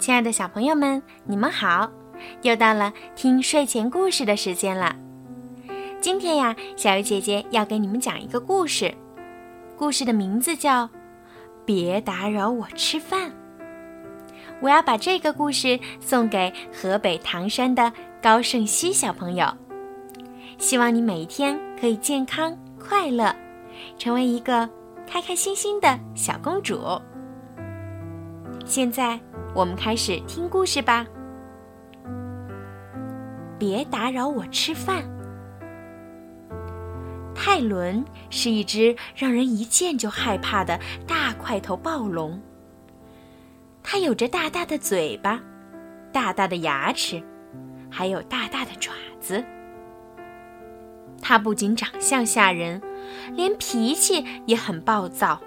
亲爱的小朋友们，你们好！又到了听睡前故事的时间了。今天呀，小鱼姐姐要给你们讲一个故事，故事的名字叫《别打扰我吃饭》。我要把这个故事送给河北唐山的高胜熙小朋友，希望你每一天可以健康快乐，成为一个开开心心的小公主。现在。我们开始听故事吧。别打扰我吃饭。泰伦是一只让人一见就害怕的大块头暴龙。它有着大大的嘴巴、大大的牙齿，还有大大的爪子。它不仅长相吓人，连脾气也很暴躁。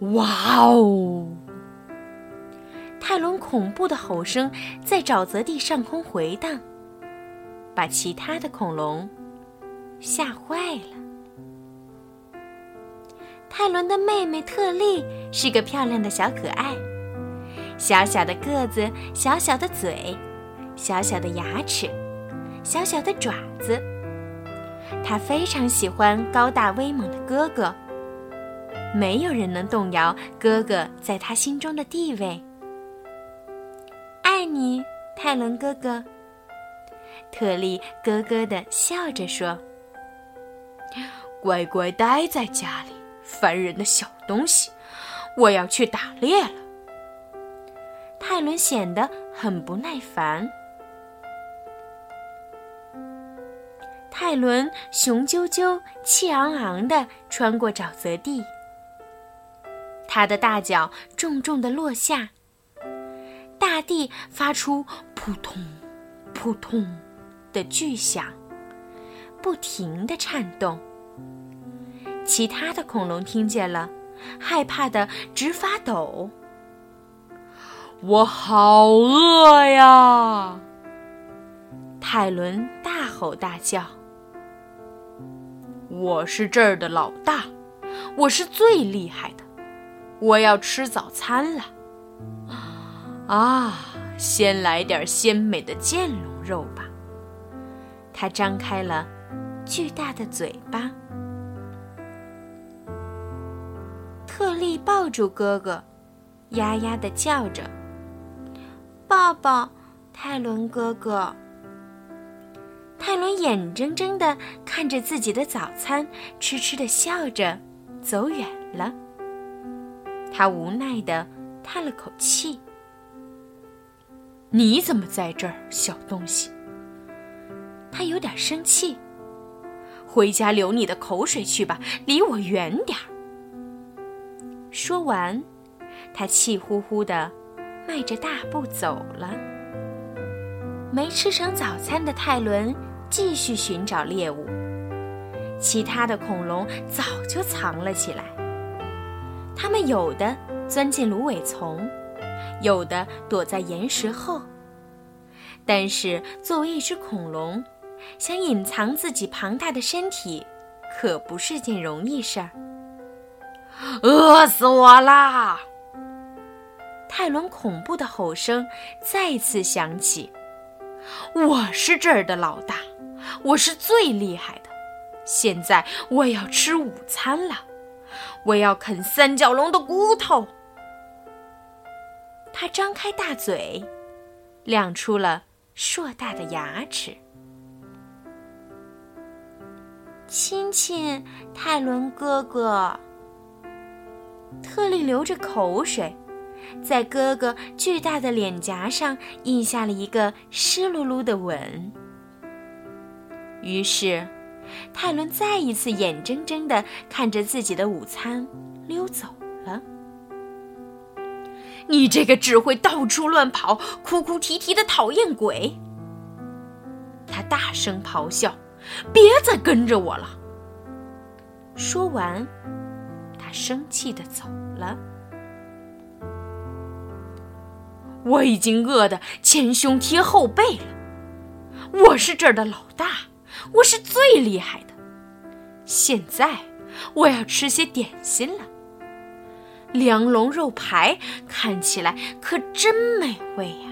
哇哦！泰伦恐怖的吼声在沼泽地上空回荡，把其他的恐龙吓坏了。泰伦的妹妹特利是个漂亮的小可爱，小小的个子，小小的嘴，小小的牙齿，小小的爪子。她非常喜欢高大威猛的哥哥，没有人能动摇哥哥在她心中的地位。你，泰伦哥哥。特利咯咯的笑着说：“乖乖待在家里，烦人的小东西！我要去打猎了。”泰伦显得很不耐烦。泰伦雄赳赳、气昂昂的穿过沼泽地，他的大脚重重的落下。大地发出扑通、扑通的巨响，不停的颤动。其他的恐龙听见了，害怕的直发抖。我好饿呀！泰伦大吼大叫：“我是这儿的老大，我是最厉害的，我要吃早餐了。”啊，先来点鲜美的剑龙肉吧！他张开了巨大的嘴巴。特利抱住哥哥，呀呀的叫着：“抱抱，泰伦哥哥！”泰伦眼睁睁的看着自己的早餐，痴痴的笑着走远了。他无奈的叹了口气。你怎么在这儿，小东西？他有点生气。回家流你的口水去吧，离我远点儿。说完，他气呼呼的迈着大步走了。没吃成早餐的泰伦继续寻找猎物。其他的恐龙早就藏了起来。它们有的钻进芦苇丛。有的躲在岩石后，但是作为一只恐龙，想隐藏自己庞大的身体，可不是件容易事儿。饿死我啦！泰伦恐怖的吼声再次响起：“我是这儿的老大，我是最厉害的。现在我要吃午餐了，我要啃三角龙的骨头。”他张开大嘴，亮出了硕大的牙齿。亲亲，泰伦哥哥。特利流着口水，在哥哥巨大的脸颊上印下了一个湿漉漉的吻。于是，泰伦再一次眼睁睁的看着自己的午餐溜走。你这个只会到处乱跑、哭哭啼啼的讨厌鬼！他大声咆哮：“别再跟着我了！”说完，他生气的走了。我已经饿得前胸贴后背了。我是这儿的老大，我是最厉害的。现在，我要吃些点心了。梁龙肉排看起来可真美味呀！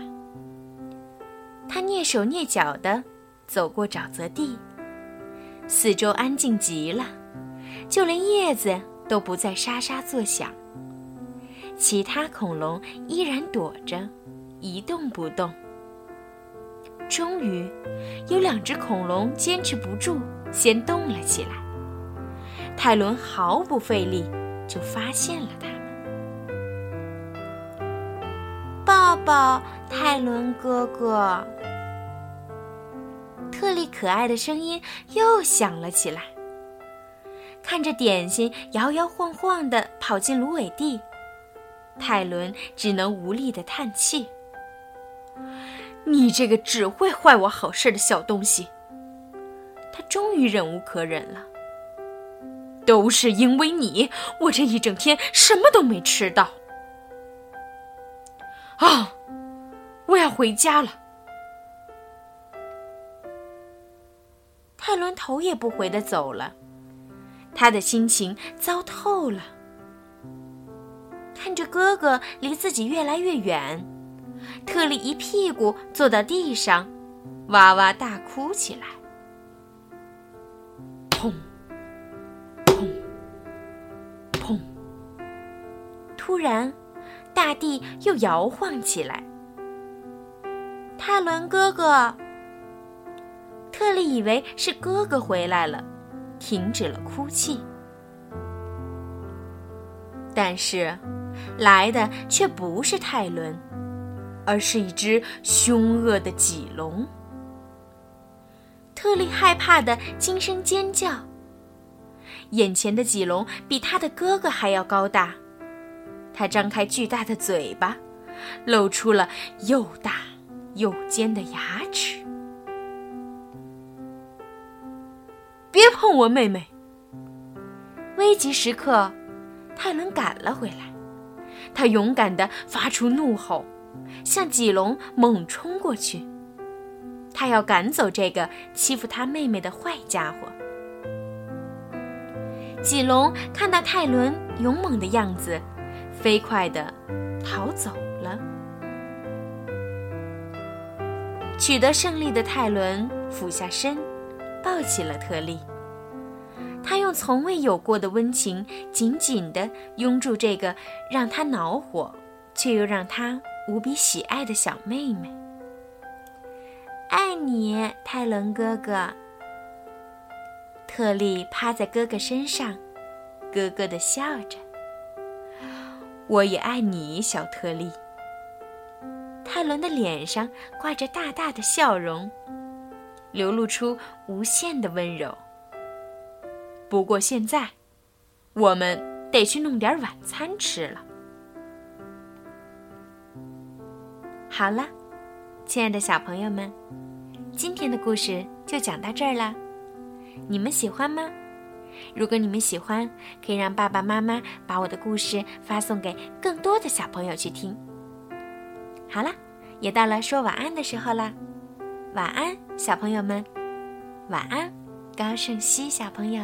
他蹑手蹑脚地走过沼泽地，四周安静极了，就连叶子都不再沙沙作响。其他恐龙依然躲着，一动不动。终于，有两只恐龙坚持不住，先动了起来。泰伦毫不费力就发现了它们。抱抱，泰伦哥哥！特利可爱的声音又响了起来。看着点心摇摇晃晃地跑进芦苇地。泰伦只能无力的叹气：“你这个只会坏我好事的小东西！”他终于忍无可忍了。都是因为你，我这一整天什么都没吃到。啊，我要回家了。泰伦头也不回的走了，他的心情糟透了。看着哥哥离自己越来越远，特利一屁股坐到地上，哇哇大哭起来。砰！砰！砰！突然，大地又摇晃起来。泰伦哥哥，特利以为是哥哥回来了，停止了哭泣。但是。来的却不是泰伦，而是一只凶恶的棘龙。特利害怕的惊声尖叫。眼前的棘龙比他的哥哥还要高大，他张开巨大的嘴巴，露出了又大又尖的牙齿。别碰我妹妹！危急时刻，泰伦赶了回来。他勇敢地发出怒吼，向脊龙猛冲过去。他要赶走这个欺负他妹妹的坏家伙。脊龙看到泰伦勇猛的样子，飞快地逃走了。取得胜利的泰伦俯下身，抱起了特利。他用从未有过的温情紧紧地拥住这个让他恼火，却又让他无比喜爱的小妹妹。爱你，泰伦哥哥。特利趴在哥哥身上，咯咯地笑着。我也爱你，小特利。泰伦的脸上挂着大大的笑容，流露出无限的温柔。不过现在，我们得去弄点晚餐吃了。好了，亲爱的小朋友们，今天的故事就讲到这儿了。你们喜欢吗？如果你们喜欢，可以让爸爸妈妈把我的故事发送给更多的小朋友去听。好了，也到了说晚安的时候啦。晚安，小朋友们。晚安，高胜熙小朋友。